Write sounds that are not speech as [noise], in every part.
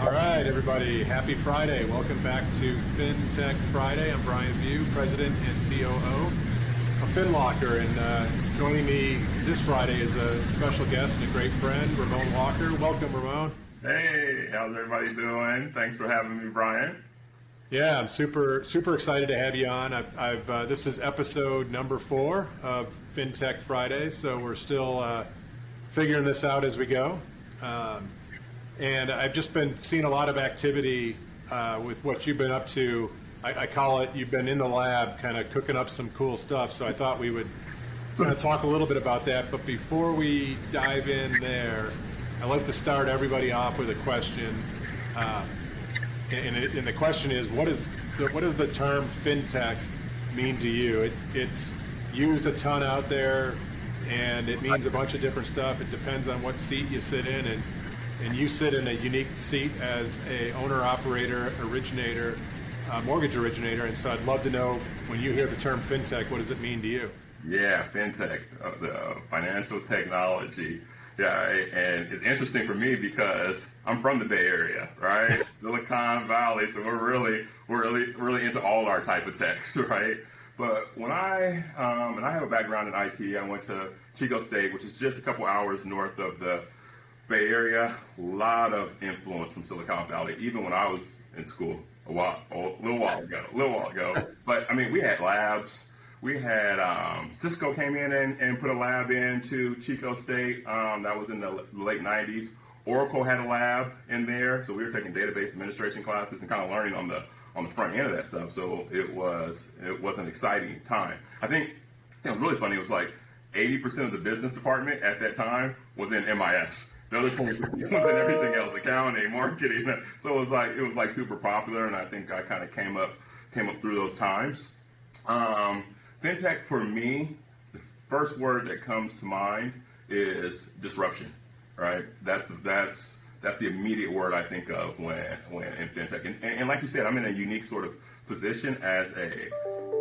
All right, everybody. Happy Friday. Welcome back to FinTech Friday. I'm Brian Vieaux, President and COO of FinLocker. And uh, joining me this Friday is a special guest and a great friend, Ramon Walker. Welcome, Ramon. Hey, how's everybody doing? Thanks for having me, Brian. Yeah, I'm super super excited to have you on. I've, I've uh, this is episode number four of FinTech Friday, so we're still uh, figuring this out as we go. Um, and I've just been seeing a lot of activity uh, with what you've been up to. I, I, call it you've been in the lab, kind of cooking up some cool stuff. So I thought we would kind of talk a little bit about that. But before we dive in there, I like to start everybody off with a question. Uh, and, it, and, the question is, what is the, what does the term fintech mean to you? It, it's used a ton out there, and it means a bunch of different stuff. It depends on what seat you sit in, and and you sit in a unique seat as a owner, operator, originator, uh, mortgage originator. And so I'd love to know when you hear the term fintech, what does it mean to you? Yeah, fintech, uh, the financial technology yeah, and it's interesting for me because I'm from the Bay Area, right? [laughs] Silicon Valley, so we're really, we're really, really into all our type of techs, [laughs] right? But when I, um, and I have a background in IT, I went to Chico State, which is just a couple hours north of the Bay Area. A lot of influence from Silicon Valley, even when I was in school a while, a little while ago, a little while ago. [laughs] But I mean, we had labs we had um, Cisco came in and, and, put a lab into Chico State. Um, that was in the late 90s. Oracle had a lab in there, so we were taking database administration classes and kind of learning on the on the front end of that stuff. So it was it was an exciting time. I think it was really funny. It was like 80% of the business department at that time was in MIS. The other 20% was in everything else, accounting, marketing. [laughs] So it was like it was like super popular, and I think I kind of came up came up through those times. Um, fintech for me, the first word that comes to mind is disruption, right? That's that's that's the immediate word I think of when when in fintech. And, and, and like you said, I'm in a unique sort of position as a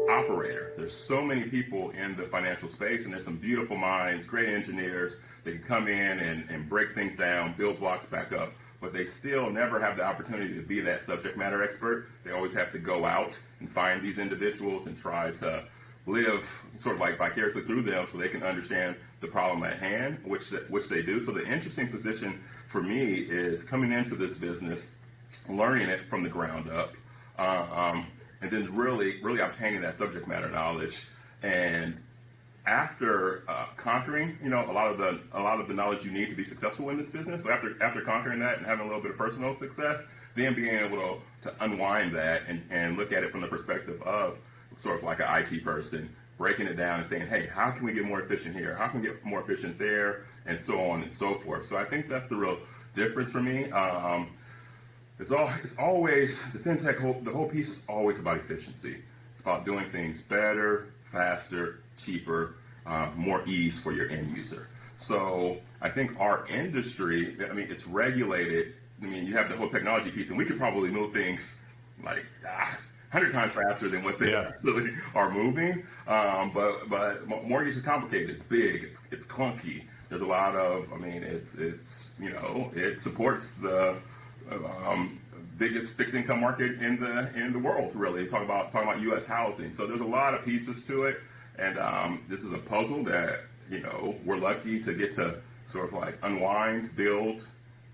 operator. There's so many people in the financial space, and there's some beautiful minds, great engineers that can come in and, and break things down, build blocks back up, but they still never have the opportunity to be that subject matter expert. They always have to go out and find these individuals and try to live sort of like vicariously through them so they can understand the problem at hand, which which they do. So the interesting position for me is coming into this business, learning it from the ground up, uh, um, and then really really obtaining that subject matter knowledge. And after uh, conquering, you know, a lot of the a lot of the knowledge you need to be successful in this business. So after after conquering that and having a little bit of personal success, then being able to, to unwind that and, and look at it from the perspective of sort of like an IT person, breaking it down and saying, hey, how can we get more efficient here? How can we get more efficient there? And so on and so forth. So I think that's the real difference for me. Um, it's all it's always the fintech whole the whole piece is always about efficiency. It's about doing things better, faster, cheaper, uh, more ease for your end user. So I think our industry, I mean, it's regulated. I mean, you have the whole technology piece, and we could probably move things like ah, hundred times faster than what they yeah. are moving. Um, but but mortgage is complicated. It's big. It's it's clunky. There's a lot of. I mean, it's it's you know it supports the um, biggest fixed income market in the in the world. Really, talk about talking about U.S. housing. So there's a lot of pieces to it, and um, this is a puzzle that you know we're lucky to get to sort of like unwind, build,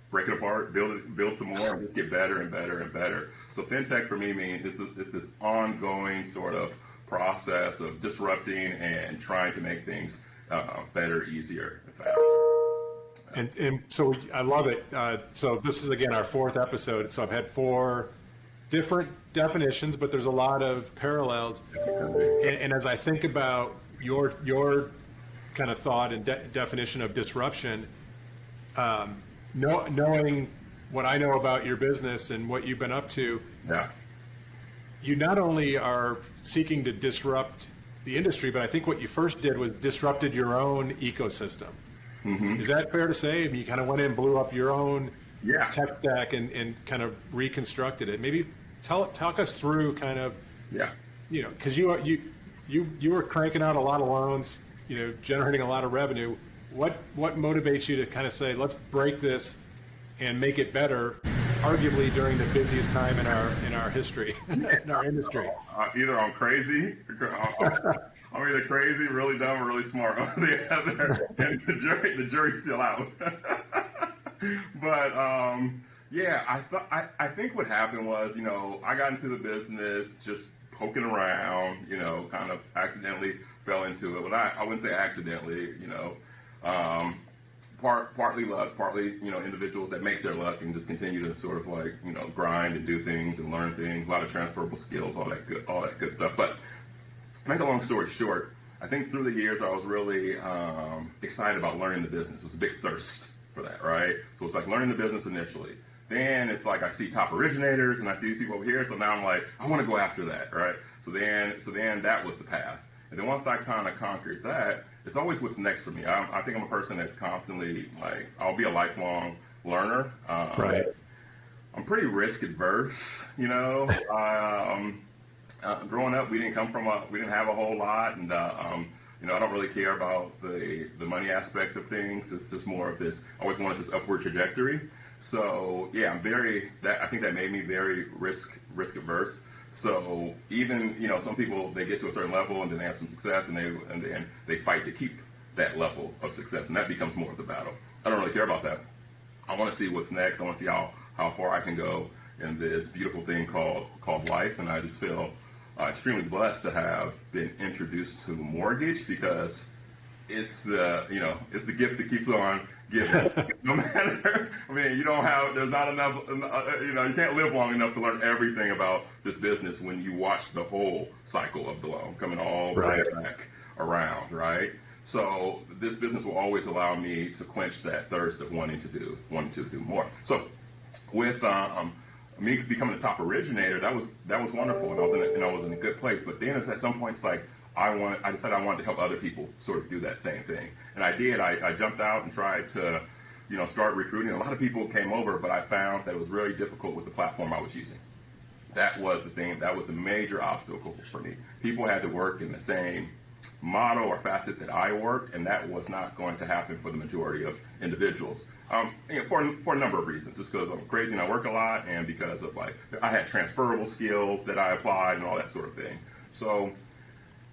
break it apart, build it, build some more, and just get better and better and better. So fintech for me means this is this ongoing sort of process of disrupting and trying to make things uh, better, easier, faster. And, and so I love it. Uh, so this is again our fourth episode. So I've had four different definitions, but there's a lot of parallels. And, and as I think about your your kind of thought and de- definition of disruption, um, know, knowing what I know about your business and what you've been up to, yeah. you not only are seeking to disrupt the industry, but I think what you first did was disrupted your own ecosystem. Mm-hmm. Is that fair to say? I mean, you kind of went in and blew up your own yeah. tech stack and, and kind of reconstructed it. Maybe tell talk us through kind of yeah you know because you you you you were cranking out a lot of loans, you know, generating a lot of revenue. What what motivates you to kind of say let's break this and make it better arguably during the busiest time in our in our history, [laughs] in our industry. Uh, either I'm crazy, I'm either crazy, really dumb, or really smart, [laughs] or the other, [laughs] and the jury, the jury's still out. [laughs] but um, yeah, I thought I, I think what happened was, you know, I got into the business just poking around, you know, kind of accidentally fell into it. But I, I wouldn't say accidentally, you know. Um, part partly luck, partly you know individuals that make their luck and just continue to sort of like you know grind and do things and learn things, a lot of transferable skills, all that good, all that good stuff. But make a long story short, I think through the years I was really um, excited about learning the business. It was a big thirst for that, right? So it's like learning the business initially. Then it's like I see top originators and I see these people over here. So now I'm like, I want to go after that, right? So then, so then that was the path. And then once I kind of conquered that, it's always what's next for me. I, I think I'm a person that's constantly like, I'll be a lifelong learner. Um, Right. I'm pretty risk adverse, you know. [laughs] um, uh, growing up, we didn't come from a, we didn't have a whole lot, and uh, um, you know, I don't really care about the the money aspect of things. It's just more of this. I always wanted this upward trajectory. So yeah, I'm very. That I think that made me very risk risk averse. So even you know, some people they get to a certain level and then they have some success, and they and then they fight to keep that level of success, and that becomes more of the battle. I don't really care about that. I want to see what's next. I want to see how, how far I can go in this beautiful thing called called life. And I just feel uh, extremely blessed to have been introduced to mortgage because it's the you know it's the gift that keeps on giving. [laughs] no matter, I mean, you don't have there's not enough. Uh, you know, you can't live long enough to learn everything about this business when you watch the whole cycle of the loan coming all the way back around, right? So this business will always allow me to quench that thirst of wanting to do, wanting to do more. So with um, me becoming the top originator, that was that was wonderful, and I was in a, and I was in a good place. But then it's at some point, it's like I want, I decided I wanted to help other people sort of do that same thing, and I did. I, I jumped out and tried to, you know, start recruiting. A lot of people came over, but I found that it was really difficult with the platform I was using that was the thing that was the major obstacle for me people had to work in the same model or facet that i worked and that was not going to happen for the majority of individuals um, you know, for, for a number of reasons just because i'm crazy and i work a lot and because of like i had transferable skills that i applied and all that sort of thing so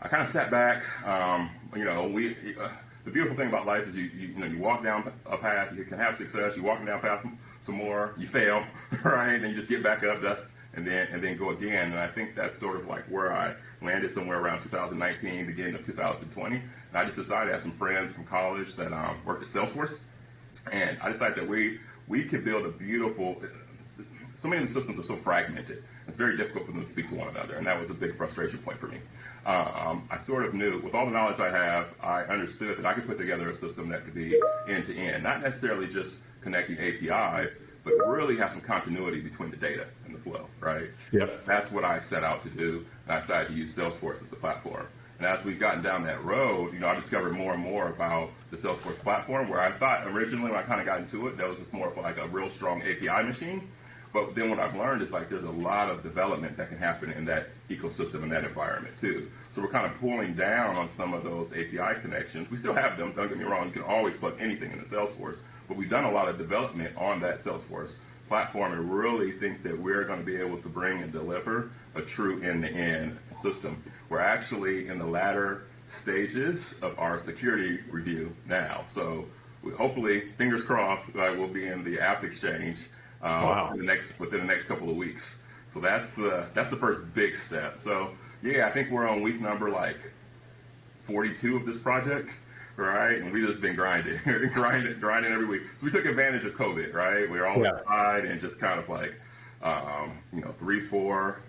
I kind of sat back. Um, you know, we. Uh, the beautiful thing about life is you, you, you know you walk down a path, you can have success. You walk down a path some more, you fail, [laughs] right? And you just get back up, dust, and then and then go again. And I think that's sort of like where I landed somewhere around 2019, beginning of 2020. And I just decided I had some friends from college that um, worked at Salesforce, and I decided that we we could build a beautiful. So many of the systems are so fragmented. It's very difficult for them to speak to one another, and that was a big frustration point for me. Um, I sort of knew, with all the knowledge I have, I understood that I could put together a system that could be end to end, not necessarily just connecting APIs, but really have some continuity between the data and the flow, right? Yep. That's what I set out to do, and I decided to use Salesforce as the platform. And as we've gotten down that road, you know, I discovered more and more about the Salesforce platform, where I thought originally when I kind of got into it, that was just more of like a real strong API machine. But then what I've learned is like there's a lot of development that can happen in that ecosystem and that environment too. So we're kind of pulling down on some of those API connections. We still have them, don't get me wrong, you can always plug anything into Salesforce, but we've done a lot of development on that Salesforce platform and really think that we're going to be able to bring and deliver a true end-to-end system. We're actually in the latter stages of our security review now. So we, hopefully, fingers crossed, uh, we'll be in the app exchange uh, Wow. within the next within the next couple of weeks. So that's the that's the first big step. So yeah, I think we're on week number like 42 of this project, [laughs] right? And we just been grinding, [laughs] grinding, grinding every week. So we took advantage of COVID, right? We were all Yeah. inside and just kind of like, um, you know, three, four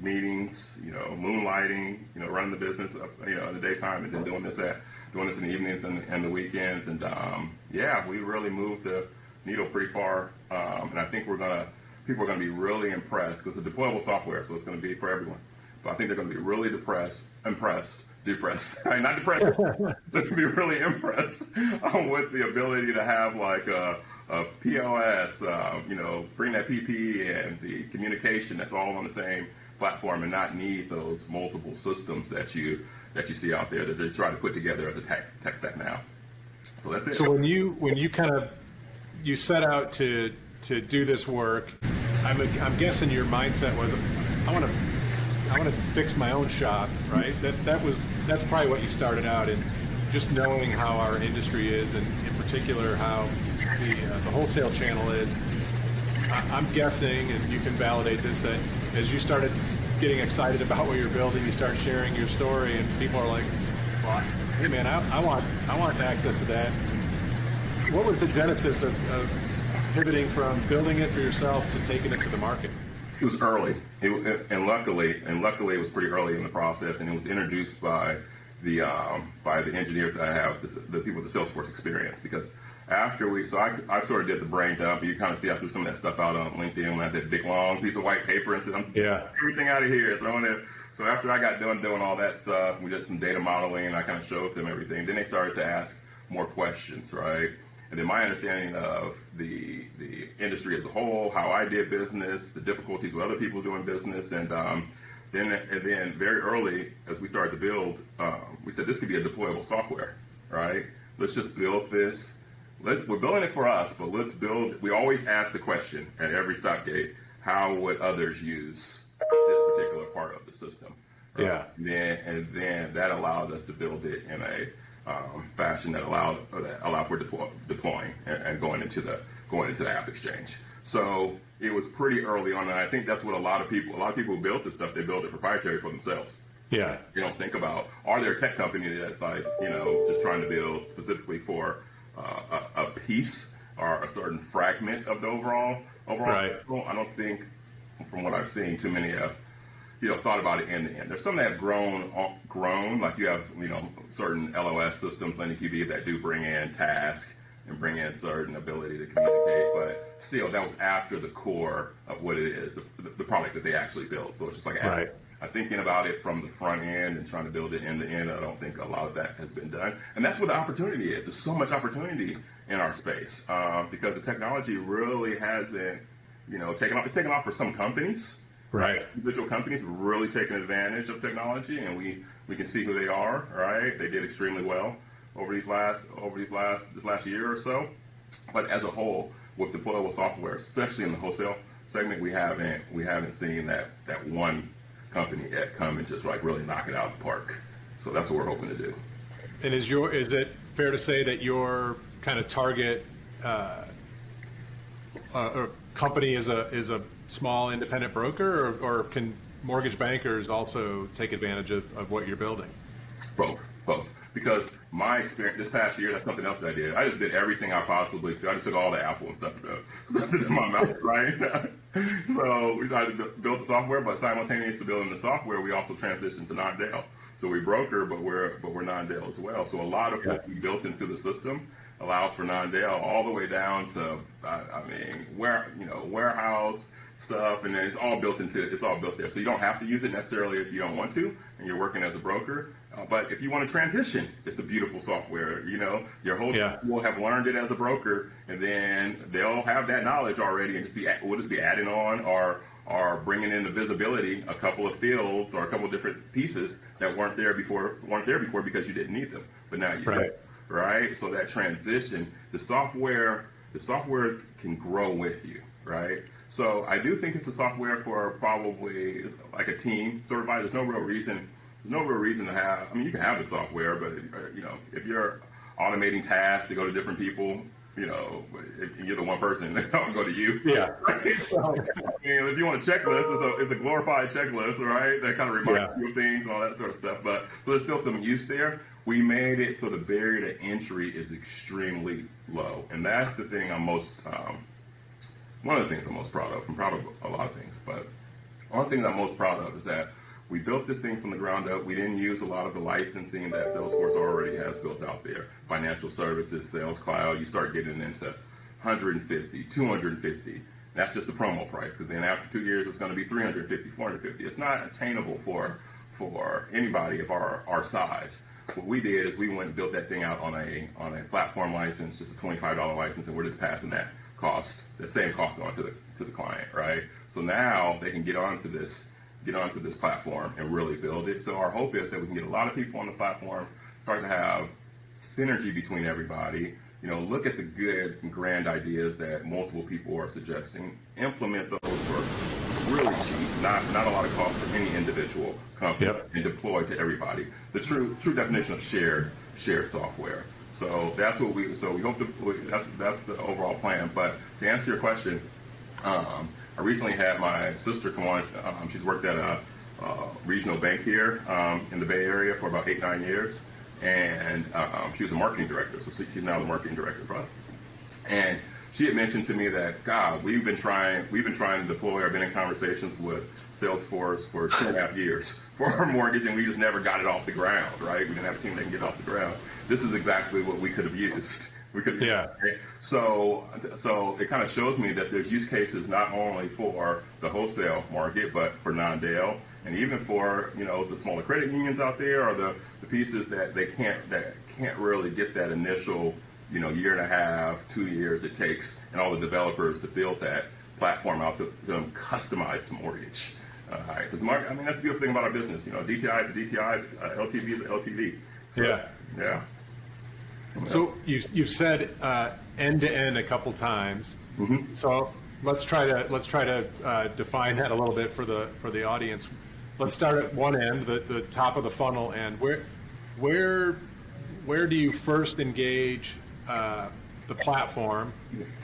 meetings, you know, moonlighting, you know, running the business, up, you know, in the daytime and then doing this at, doing this in the evenings and, and the weekends. And um, yeah, we really moved the needle pretty far. Um, and I think we're gonna, people are gonna be really impressed because it's deployable software, so it's gonna be for everyone. But I think they're gonna be really depressed, impressed, depressed, [laughs] I mean, not depressed. [laughs] they're gonna be really impressed [laughs] um, with the ability to have like a, a POS, uh, you know, bring that PP and the communication that's all on the same platform and not need those multiple systems that you that you see out there that they try to put together as a tech, tech stack now. So that's it. So when you when you kind of you set out to to do this work, I'm, I'm guessing your mindset was, I want to, I want to fix my own shop, right? That's that was that's probably what you started out in, just knowing how our industry is, and in particular how the uh, the wholesale channel is. I, I'm guessing, and you can validate this, that as you started getting excited about what you're building, you start sharing your story, and people are like, well, "Hey, man, I, I want I want access to that." What was the genesis of, of pivoting from building it for yourself to taking it to the market? It was early, it, and luckily, and luckily, it was pretty early in the process, and it was introduced by the um, by the engineers that I have, the, the people with the Salesforce experience. Because after we, so I, I sort of did the brain dump. You kind of see I threw some of that stuff out on LinkedIn when I did a big long piece of white paper and said, "I'm yeah. everything out of here, throwing it." So after I got done doing all that stuff, we did some data modeling, and I kind of showed them everything. Then they started to ask more questions, right? And then my understanding of the the industry as a whole, how I did business, the difficulties with other people doing business, and um, then and then very early as we started to build, um, we said this could be a deployable software, right? Let's just build this. Let's, we're building it for us, but let's build. We always ask the question at every stop gate: How would others use this particular part of the system? Right? Yeah. And then and then that allowed us to build it in a um, fashion that allowed that allowed for deploy, deploying and, and, going into the going into the app exchange. So it was pretty early on, and I think that's what a lot of people a lot of people who built this stuff they built it proprietary for themselves. Yeah, you don't think about are there a tech company that's like you know just trying to build specifically for uh, a, a, piece or a certain fragment of the overall overall. Right. I don't think, from what I've seen, too many have you know, thought about it end to end. There's some that have grown, uh, grown, like you have, you know, certain LOS systems, LendingQB, that do bring in task and bring in certain ability to communicate, but still, that was after the core of what it is, the, the product that they actually built. So it's just like, right. I'm thinking about it from the front end and trying to build it end to end. I don't think a lot of that has been done, and that's where the opportunity is. There's so much opportunity in our space uh, because the technology really hasn't, you know, taken off. It's taken off for some companies Right. Individual companies really taking advantage of technology, and we, we can see who they are. Right, they did extremely well over these last over these last this last year or so. But as a whole, with deployable software, especially in the wholesale segment, we haven't we haven't seen that that one company yet come and just like really knock it out of the park. So that's what we're hoping to do. And is your is it fair to say that your kind of target uh, uh, company is a is a small independent broker, or, or can mortgage bankers also take advantage of, of what you're building? Both, both. Because my experience this past year, that's something else that I did. I just did everything I possibly could. I just took all the Apple and stuff uh, [laughs] in my mouth, right? [laughs] so we tried to build the software, but simultaneous to building the software, we also transitioned to non-del. So we broker, but we're but we're non-del as well. So a lot of yeah. what we built into the system allows for non-del all the way down to I, I mean where you know warehouse stuff, and then it's all built into it's all built there. So you don't have to use it necessarily if you don't want to, and you're working as a broker. Uh, but if you want to transition, it's a beautiful software. You know, your whole yeah. team will have learned it as a broker, and then they'll have that knowledge already, and just be we'll just be adding on or or bringing in the visibility a couple of fields or a couple of different pieces that weren't there before weren't there before because you didn't need them, but now you right. do. Right. So that transition, the software, the software can grow with you. Right. So I do think it's a software for probably like a team sort of. There's no real reason. There's no real reason to have. I mean, you can have the software, but you know, if you're automating tasks to go to different people, you know, if you're the one person, [laughs] they don't go to you. Yeah. [laughs] so, if you want a checklist, it's a, it's a glorified checklist, right? That kind of reminds yeah. you of things and all that sort of stuff. But so there's still some use there. We made it so the barrier to entry is extremely low, and that's the thing I'm most um, one of the things I'm most proud of. I'm proud of a lot of things, but one thing that I'm most proud of is that we built this thing from the ground up. We didn't use a lot of the licensing that Salesforce already has built out there. Financial services, sales cloud, you start getting into 150, 250. That's just the promo price because then after two years it's going to be 350, 450. It's not attainable for for anybody of our, our size. What we did is we went and built that thing out on a on a platform license, just a $25 license, and we're just passing that cost, the same cost on to the to the client, right? So now they can get onto this get onto this platform and really build it. So our hope is that we can get a lot of people on the platform, start to have synergy between everybody, you know, look at the good and grand ideas that multiple people are suggesting, implement those for really cheap, not not a lot of cost for any individual company, Yep. and deploy to everybody. The true true definition of shared shared software. So that's what we. So we hope to. That's that's the overall plan. But to answer your question, um, I recently had my sister come on. Um, she's worked at a, uh regional bank here um, in the Bay Area for about eight nine years, and um, she was a marketing director. So she's now the marketing director for us. And she had mentioned to me that God, we've been trying, we've been trying to deploy. I've been in conversations with Salesforce for two and a half years [laughs] for our mortgage, and we just never got it off the ground. Right? We didn't have a team that can get off the ground. This is exactly what we could have used. [laughs] We could, Yeah. Right? So, so it kind of shows me that there's use cases not only for the wholesale market, but for non-del, and even for you know the smaller credit unions out there, or the, the pieces that they can't that can't really get that initial you know year and a half, two years it takes, and all the developers to build that platform out to them customized to mortgage. Uh, because market, I mean that's the beautiful thing about our business. You know, DTI is a DTI, uh, LTV is a LTV. So, Yeah. Yeah. So you, you've said uh, end-to-end a couple times. So let's try to, let's try to uh, define that a little bit for the, for the audience. Let's start at one end, the, the top of the funnel end. Where, where, where do you first engage uh, the platform?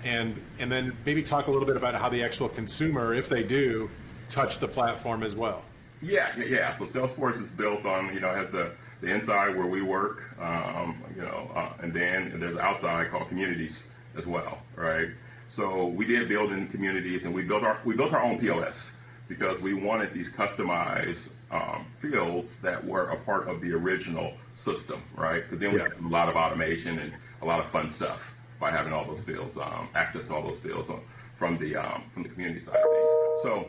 And, and then maybe talk a little bit about how the actual consumer, if they do, touch the platform as well. Yeah, yeah, yeah. So Salesforce is built on, you know, has the, the inside where we work, um, you know, uh, and then there's outside called communities as well, right? So we did build in communities, and we built our we built our own POS because we wanted these customized um, fields that were a part of the original system, right? Because then we Yeah. had a lot of automation and a lot of fun stuff by having all those fields, um, access to all those fields on, from the um, from the community side of things. So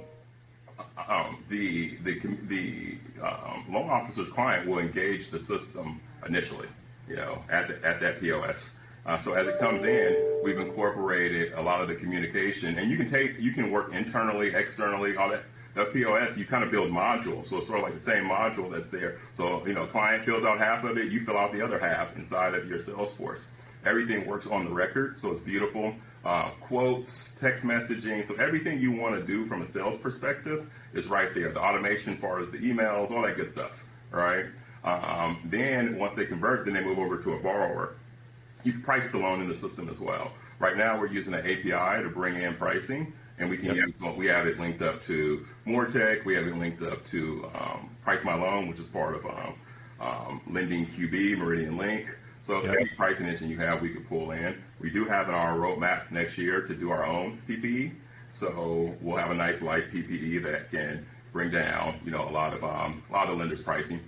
um, the the the um, loan officer's client will engage the system initially, you know, at the, at that POS. Uh, so as it comes in, we've incorporated a lot of the communication, and you can take you can work internally, externally, all that. The POS, you kind of build modules, so it's sort of like the same module that's there. So you know, client fills out half of it, you fill out the other half inside of your Salesforce. Everything works on the record, so it's beautiful. Uh, quotes, text messaging, so everything you want to do from a sales perspective is right there. The automation, as far as the emails, all that good stuff, right? Um, then once they convert, then they move over to a borrower. You've priced the loan in the system as well. Right now, we're using an API to bring in pricing, and we can use we have it linked up to Mortech. We have it linked up to um, PriceMyLoan, which is part of um, um, LendingQB, Meridian Link. So Yep. any pricing engine you have, we could pull in. We do have in our roadmap next year to do our own PPE. So we'll have a nice light PPE that can bring down, you know, a lot of um, a lot of lenders' pricing.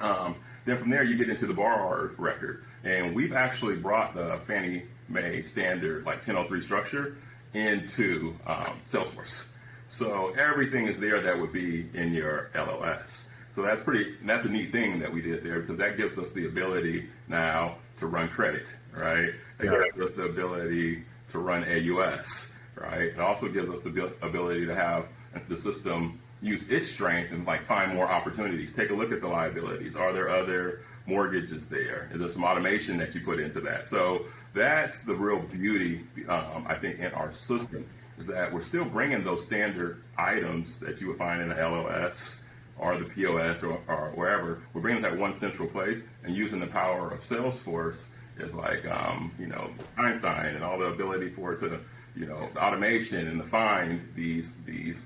Um, then from there, you get into the borrower record. And we've actually brought the Fannie Mae standard, like 1003 structure, into um, Salesforce. So everything is there that would be in your LOS. So that's pretty, that's a neat thing that we did there because that gives us the ability now to run credit, right? It Yeah. gives us the ability to run AUS, right? It also gives us the ability to have the system use its strength and like find more opportunities. Take a look at the liabilities. Are there other mortgages there? Is there some automation that you put into that? So that's the real beauty, um, I think, in our system is that we're still bringing those standard items that you would find in the LOS or the POS or, or wherever. We're bringing that one central place and using the power of Salesforce is like, um, you know, Einstein and all the ability for it to, you know, the automation and to find these these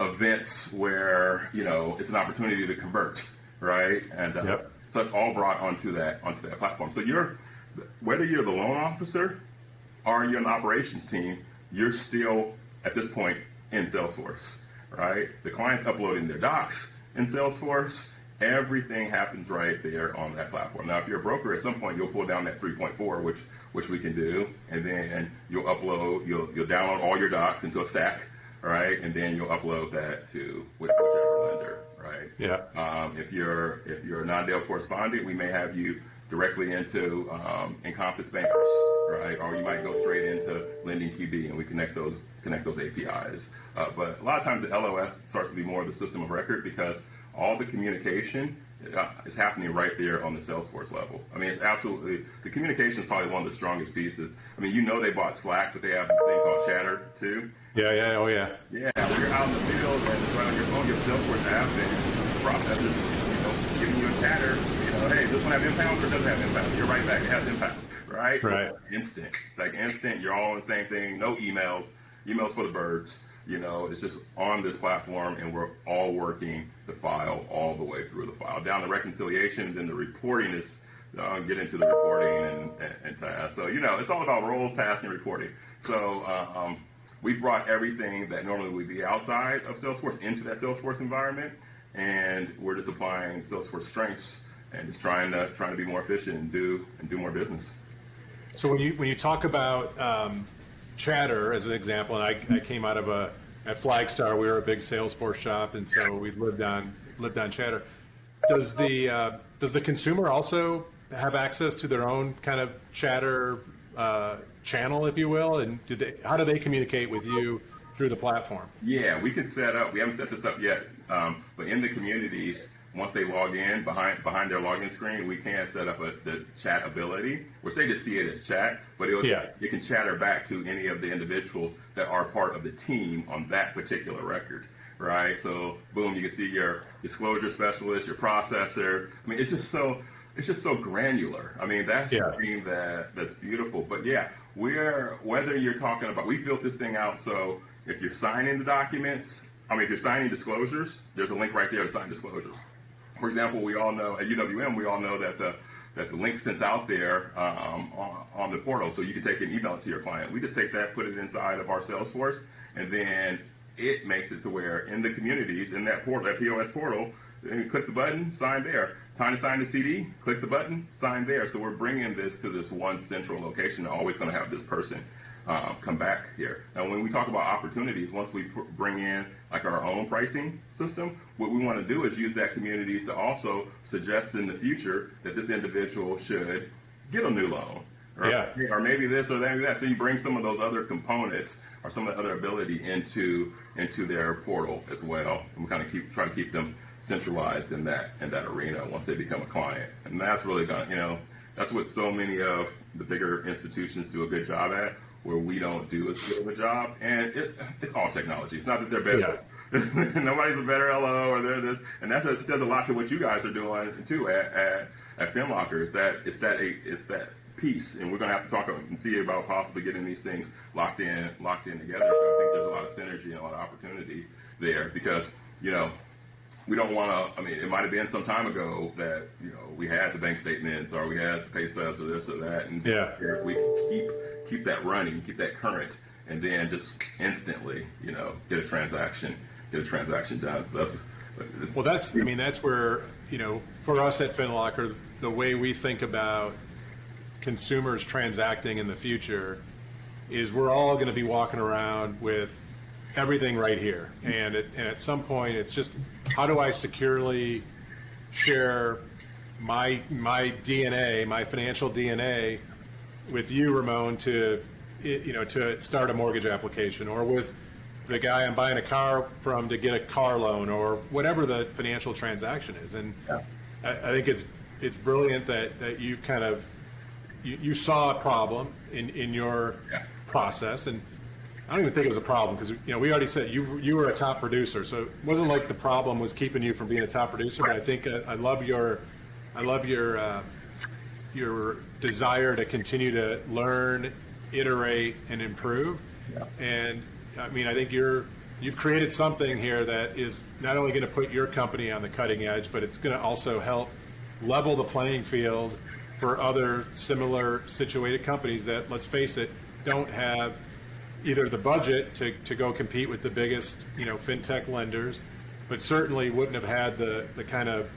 events where you know it's an opportunity to convert, right? And uh, Yep. so that's all brought onto that onto that platform. So you're whether you're the loan officer or you're an operations team, you're still at this point in Salesforce, right? The client's uploading their docs in Salesforce. Everything happens right there on that platform. Now, if you're a broker, at some point you'll pull down that 3.4, which which we can do, and then you'll upload, you'll you'll download all your docs into a stack, right? And then you'll upload that to whichever lender, right? Yeah. Um, if you're if you're a non-del correspondent, we may have you directly into um, Encompass Bankers, right? Or you might go straight into LendingQB, and we connect those connect those APIs. Uh, but a lot of times the LOS starts to be more of the system of record because all the communication uh, is happening right there on the Salesforce level. I mean, it's absolutely the communication is probably one of the strongest pieces. I mean, you know, they bought Slack, but they have this thing called Chatter too. Yeah, yeah, oh yeah. Yeah, when you're out in the field and it's right on your phone, your Salesforce app and processes, you know, giving you a chatter. Hey, this one have impounds or doesn't have impounds? You're right back. It has impounds, right? Right. So instant. It's like instant. You're all on the same thing. No emails. Emails for the birds. You know, it's just on this platform, and we're all working the file all the way through the file down the reconciliation, and then the reporting is. Uh, get into the reporting and, and, and tasks. So you know, it's all about roles, tasks, and reporting. So uh, um, we brought everything that normally would be outside of Salesforce into that Salesforce environment, and we're just applying Salesforce strengths and just trying to trying to be more efficient and do and do more business. So when you when you talk about um, Chatter as an example, and I, I came out of a at Flagstar, we were a big Salesforce shop, and so we lived on lived on Chatter. Does the uh, does the consumer also have access to their own kind of Chatter uh, channel, if you will, and do they, how do they communicate with you through the platform? Yeah, we can set up. We haven't set this up yet, um, but in the communities, once they log in behind behind their login screen, we can set up a, the chat ability, which they just see it as chat, but it'll, Yeah. it can chatter back to any of the individuals that are part of the team on that particular record, right? So, boom, you can see your disclosure specialist, your processor. I mean, it's just so it's just so granular. I mean, that's Yeah. the thing that that's beautiful. But yeah, we're whether you're talking about we built this thing out so if you're signing the documents, I mean, if you're signing disclosures, there's a link right there to sign disclosures. For example, we all know at UWM, we all know that the that the link sent out there um, on, on the portal, so you can take and email to your client. We just take that, put it inside of our Salesforce, and then it makes it to where in the communities in that portal, that POS portal, then click the button, sign there. Time to sign the CD, click the button, sign there. So we're bringing this to this one central location. Always going to have this person um, come back here. Now, when we talk about opportunities, once we pr- bring in like our own pricing system, what we want to do is use that communities to also suggest in the future that this individual should get a new loan. Or, Yeah. or maybe this or that, maybe that. So you bring some of those other components or some of the other ability into into their portal as well. And we kind of keep try to keep them centralized in that in that arena once they become a client. And that's really to, you know, that's what so many of the bigger institutions do a good job at, where we don't do as good of a job. And it, it's all technology. It's not that they're better. [laughs] Nobody's a better LO or they're this, and that's a, says a lot to what you guys are doing too at at, at FinLocker. Is that it's that it's that piece, and we're going to have to talk and see about possibly getting these things locked in locked in together. So I think there's a lot of synergy and a lot of opportunity there because you know we don't want to. I mean, it might have been some time ago that you know we had the bank statements or we had the pay stubs or this or that, and Yeah. if we keep keep that running, keep that current, and then just instantly, you know, get a transaction, get a transaction done. So that's Well, that's, I mean, that's where, you know, for us at FinLocker, the way we think about consumers transacting in the future is we're all going to be walking around with everything right here. And at, and at some point, it's just, how do I securely share my, my DNA, my financial DNA with you, Ramon, to, you know, to start a mortgage application, or with the guy I'm buying a car from to get a car loan, or whatever the financial transaction is. And I, I think it's, it's brilliant that, that you kind of, you, you saw a problem in, in your Yeah. process, and I don't even think it was a problem, because, you know, we already said you, you were a top producer, so it wasn't like the problem was keeping you from being a top producer, but I think, uh, I love your, I love your, uh, your desire to continue to learn, iterate, and improve. And I mean, I think you're you've created something here that is not only going to put your company on the cutting edge, but it's going to also help level the playing field for other similar situated companies that, let's face it, don't have either the budget to, to go compete with the biggest, you know, fintech lenders, but certainly wouldn't have had the, the kind of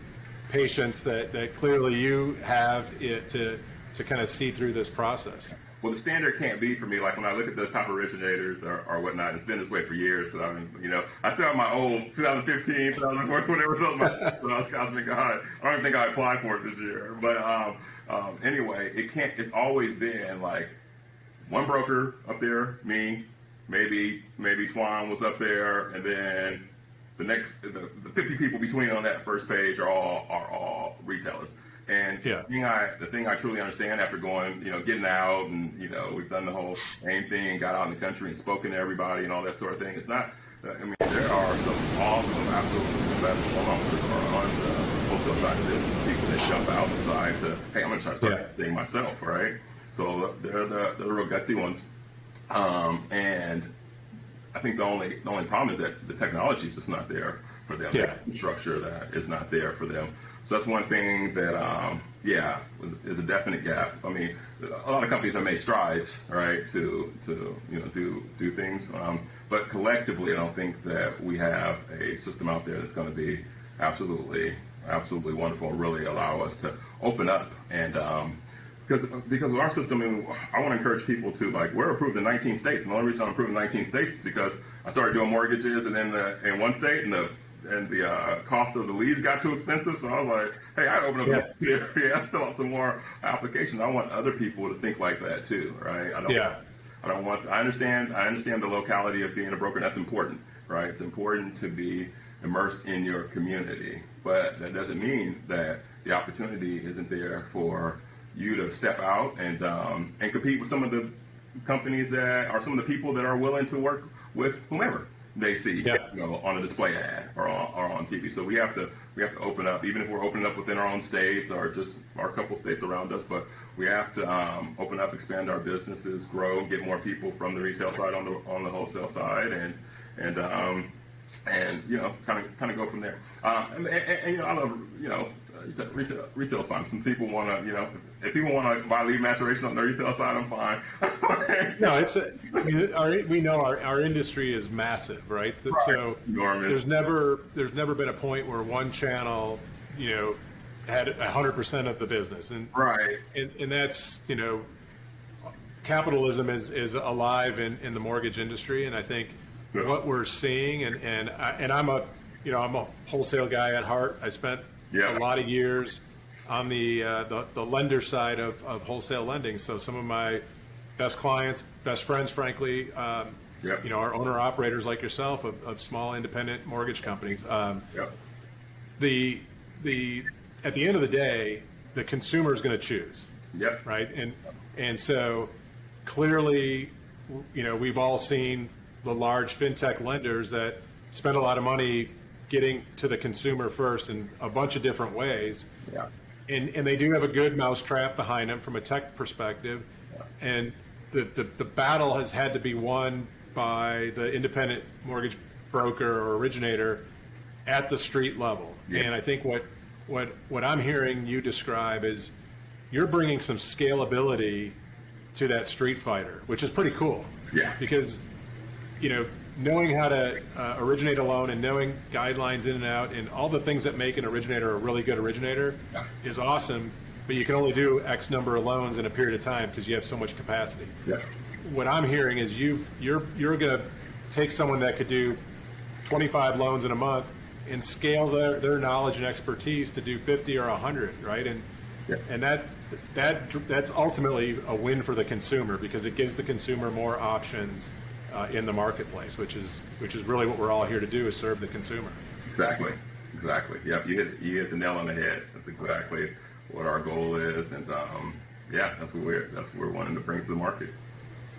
patience that, that clearly you have it to, to kind of see through this process. Well, the standard can't be for me. Like when I look at the top originators or, or whatnot, it's been this way for years. Because I mean, you know, I still have my old 2015, 2014, whatever. like- [laughs] When I was Scotsman Guide, I don't even think I applied for it this year. But um, um, anyway, it can't. It's always been like one broker up there, me, maybe maybe Twan was up there, and then the next the, the 50 people between on that first page are all are all retailers. And Yeah. the thing I the thing I truly understand after going, you know, getting out and you know we've done the whole AIME thing and got out in the country and spoken to everybody and all that sort of thing. It's not. I mean, there are some awesome, absolutely the best owners are on the wholesale side of this. People that jump out and decide to, hey, I'm going to try to start Yeah. that thing myself, right? So they're the they're the real gutsy ones. Um, and I think the only the only problem is that the technology is just not there for them. Yeah. The structure that is not there for them. So that's one thing that um, yeah is a definite gap. I mean, a lot of companies have made strides, right, to to you know do do things, um, but collectively, I don't think that we have a system out there that's going to be absolutely absolutely wonderful and really allow us to open up and um, because because of our system, and I want to encourage people to like we're approved in 19 states, and the only reason I'm approved in 19 states is because I started doing mortgages and in the in one state, and the and the uh, cost of the leads got too expensive. So I was like, hey, I open up Yeah. [laughs] yeah, yeah, fill out some more applications. I want other people to think like that too, right? I don't, Yeah. I don't want. I understand. I understand the locality of being a broker. That's important, right? It's important to be immersed in your community, but that doesn't mean that the opportunity isn't there for you to step out and um, and compete with some of the companies that are some of the people that are willing to work with whomever they see Yeah. you know, on a display ad or on, or on TV. So we have to we have to open up, even if we're opening up within our own states or just our couple states around us. But we have to um, open up, expand our businesses, grow, get more people from the retail side on the on the wholesale side, and and um, and you know, kind of kind of go from there. Uh, and, and, and, you know, I love you know. Retail, retail's fine. Some people want to, you know, if people want to buy lead maturation on the retail side, I'm fine. [laughs] No, it's a, I mean, our, we know our, our industry is massive, right? That- So Enormous. there's never there's never been a point where one channel, you know, had hundred percent of the business, and right. and, and that's you know, capitalism is is alive in, in the mortgage industry, and I think Yeah. what we're seeing, and and I, and I'm a you know I'm a wholesale guy at heart. I spent Yeah. a lot of years on the uh, the, the lender side of, of wholesale lending. So some of my best clients, best friends, frankly, um, Yeah. you know, are owner operators like yourself of, of small independent mortgage companies. Um, Yep. the the at the end of the day, the consumer is going to choose, Yep. right? And and so clearly, you know, we've all seen the large fintech lenders that spend a lot of money getting to the consumer first in a bunch of different ways. Yeah. And, and they do have a good mousetrap behind them from a tech perspective. And the, the, the battle has had to be won by the independent mortgage broker or originator at the street level. Yeah. And I think what, what, what I'm hearing you describe is you're bringing some scalability to that street fighter, which is pretty cool. Yeah. Because, you know, knowing how to uh, originate a loan and knowing guidelines in and out and all the things that make an originator a really good originator Yeah. is awesome, but you can only do X number of loans in a period of time because you have so much capacity. Yep. What I'm hearing is you've, you're, you're going to take someone that could do 25 loans in a month and scale their, their knowledge and expertise to do 50 or 100, right? And, Yeah. and that, that, that's ultimately a win for the consumer because it gives the consumer more options uh, in the marketplace, which is, which is really what we're all here to do is serve the consumer. Exactly. Exactly. Yep. You hit you hit the nail on the head. That's exactly what our goal is, and um, yeah, that's what we're that's what we're wanting to bring to the market.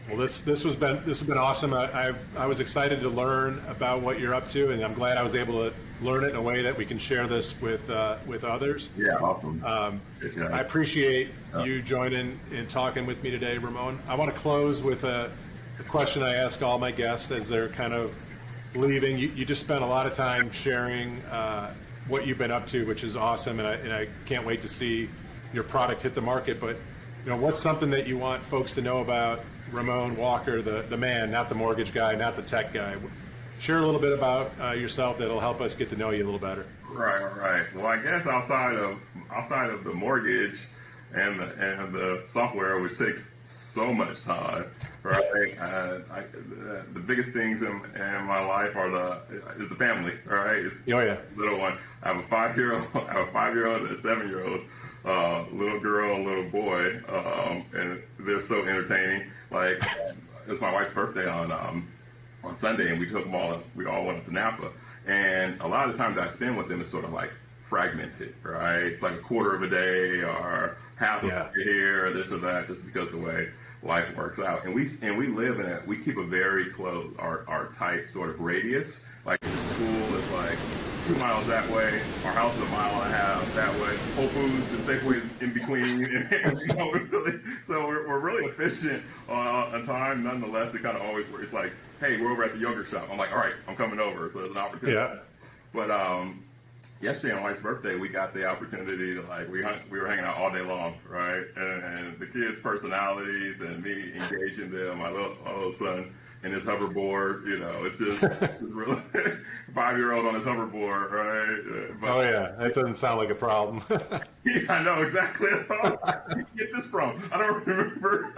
Well, this this was been this has been awesome. I, I I was excited to learn about what you're up to, and I'm glad I was able to learn it in a way that we can share this with uh, with others. Yeah. Awesome. Um, I appreciate you joining and talking with me today, Ramon. I want to close with a, a question I ask all my guests as they're kind of leaving. You, you just spent a lot of time sharing uh, what you've been up to, which is awesome, and I, and I can't wait to see your product hit the market. But you know, what's something that you want folks to know about Ramon Walker, the the man, not the mortgage guy, not the tech guy? Share a little bit about uh, yourself that'll help us get to know you a little better. Right, right. Well, I guess outside of outside of the mortgage and the and the software, which takes so much time, right? Uh, I, the, the biggest things in, in my life are the is the family, right? It's Oh, yeah. little one. I have a five year old, [laughs] I have a five year old and a seven year old. Uh, little girl and little boy, um, and they're so entertaining. Like, it's my wife's birthday on um, on Sunday, and we took them all. We all went up to Napa, And a lot of the time that I spend with them is sort of like fragmented, right? It's like a quarter of a day or half of Yeah. a day here or this or that, just because the way life works out. And we and we live in a we keep a very close, our our tight sort of radius. Like the school is like two miles that way. Our house is a mile and a half that way. Whole Foods and Safeway in between. [laughs] And, you know, we're really, so we're, we're really efficient uh, on time. Nonetheless, it kind of always works. it's like, hey, we're over at the yogurt shop. I'm like, all right, I'm coming over. So there's an opportunity. Yeah. But um, yesterday on Wife's birthday, we got the opportunity to like we hung, we were hanging out all day long, right? And, and the kids' personalities and me engaging them. My little, my little son and his hoverboard, you know, it's just [laughs] really [laughs] five year old on his hoverboard, right? But, Oh yeah, that doesn't sound like a problem. [laughs] yeah, I know exactly. Where did you get this from? I don't remember.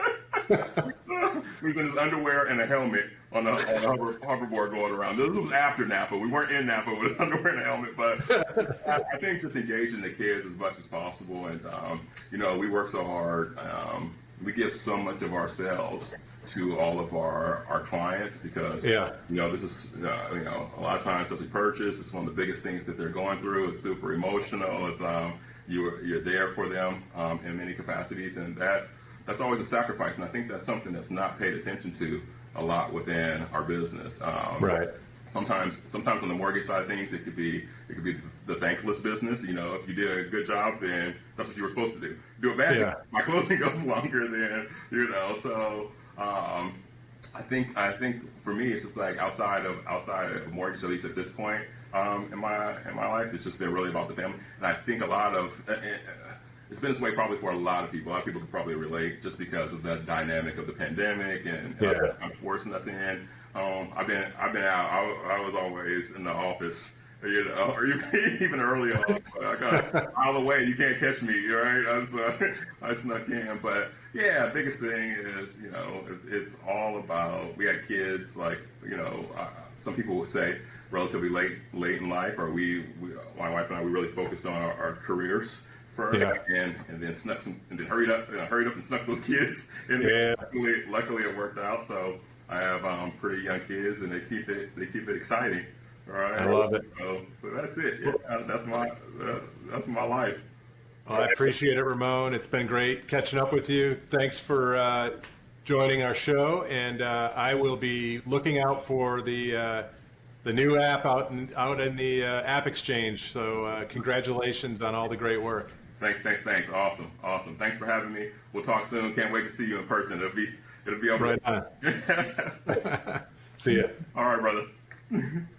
he was in his underwear and a helmet on the, on the hover, hoverboard going around. This was after Napa. We weren't in Napa with underwear and a helmet, but I, I think just engaging the kids as much as possible. And, um, you know, we work so hard. Um, we give so much of ourselves to all of our, our clients because Yeah. you know, this is, uh, you know, a lot of times, especially purchase, it's one of the biggest things that they're going through. It's super emotional. It's, um, you're, you're there for them, um, in many capacities. And that's, that's always a sacrifice. And I think that's something that's not paid attention to a lot within our business. Um, Right. Sometimes, sometimes on the mortgage side of things, it could be, it could be the thankless business. You know, if you did a good job, then that's what you were supposed to do. Do a bad Yeah. job, my [laughs] closing goes longer than you know. So um, I think I think for me, it's just like outside of outside of mortgage, at least at this point um, in my in my life, it's just been really about the family. And I think a lot of uh, uh, it's been this way probably for a lot of people. A lot of people can probably relate just because of the dynamic of the pandemic and Yeah. uh, forcing us in. Um, I've been I've been out. I, I was always in the office you know, or even, even early on. I got out of the way. You can't catch me, right? I, was, uh, I snuck in. But yeah, biggest thing is, you know, it's, it's all about, we had kids, like, you know, uh, some people would say relatively late late in life, or we, we my wife and I, we really focused on our, our careers first, Yeah. and and then snuck some, and then hurried up, know, hurried up and snuck those [laughs] kids. And Yeah. luckily, luckily it worked out. So I have um, pretty young kids, and they keep it they keep it exciting. Right, I love it. So, so that's it. Yeah, that's my uh, that's my life. Well, I appreciate it, Ramon. It's been great catching up with you. Thanks for uh, joining our show, and uh, I will be looking out for the uh, the new app out in, out in the uh, App Exchange. So, uh, congratulations on all the great work. Thanks, thanks, thanks. Awesome, awesome. Thanks for having me. We'll talk soon. Can't wait to see you in person. It'll be it'll be over. Right on. [laughs] [laughs] See ya. All right, brother. [laughs]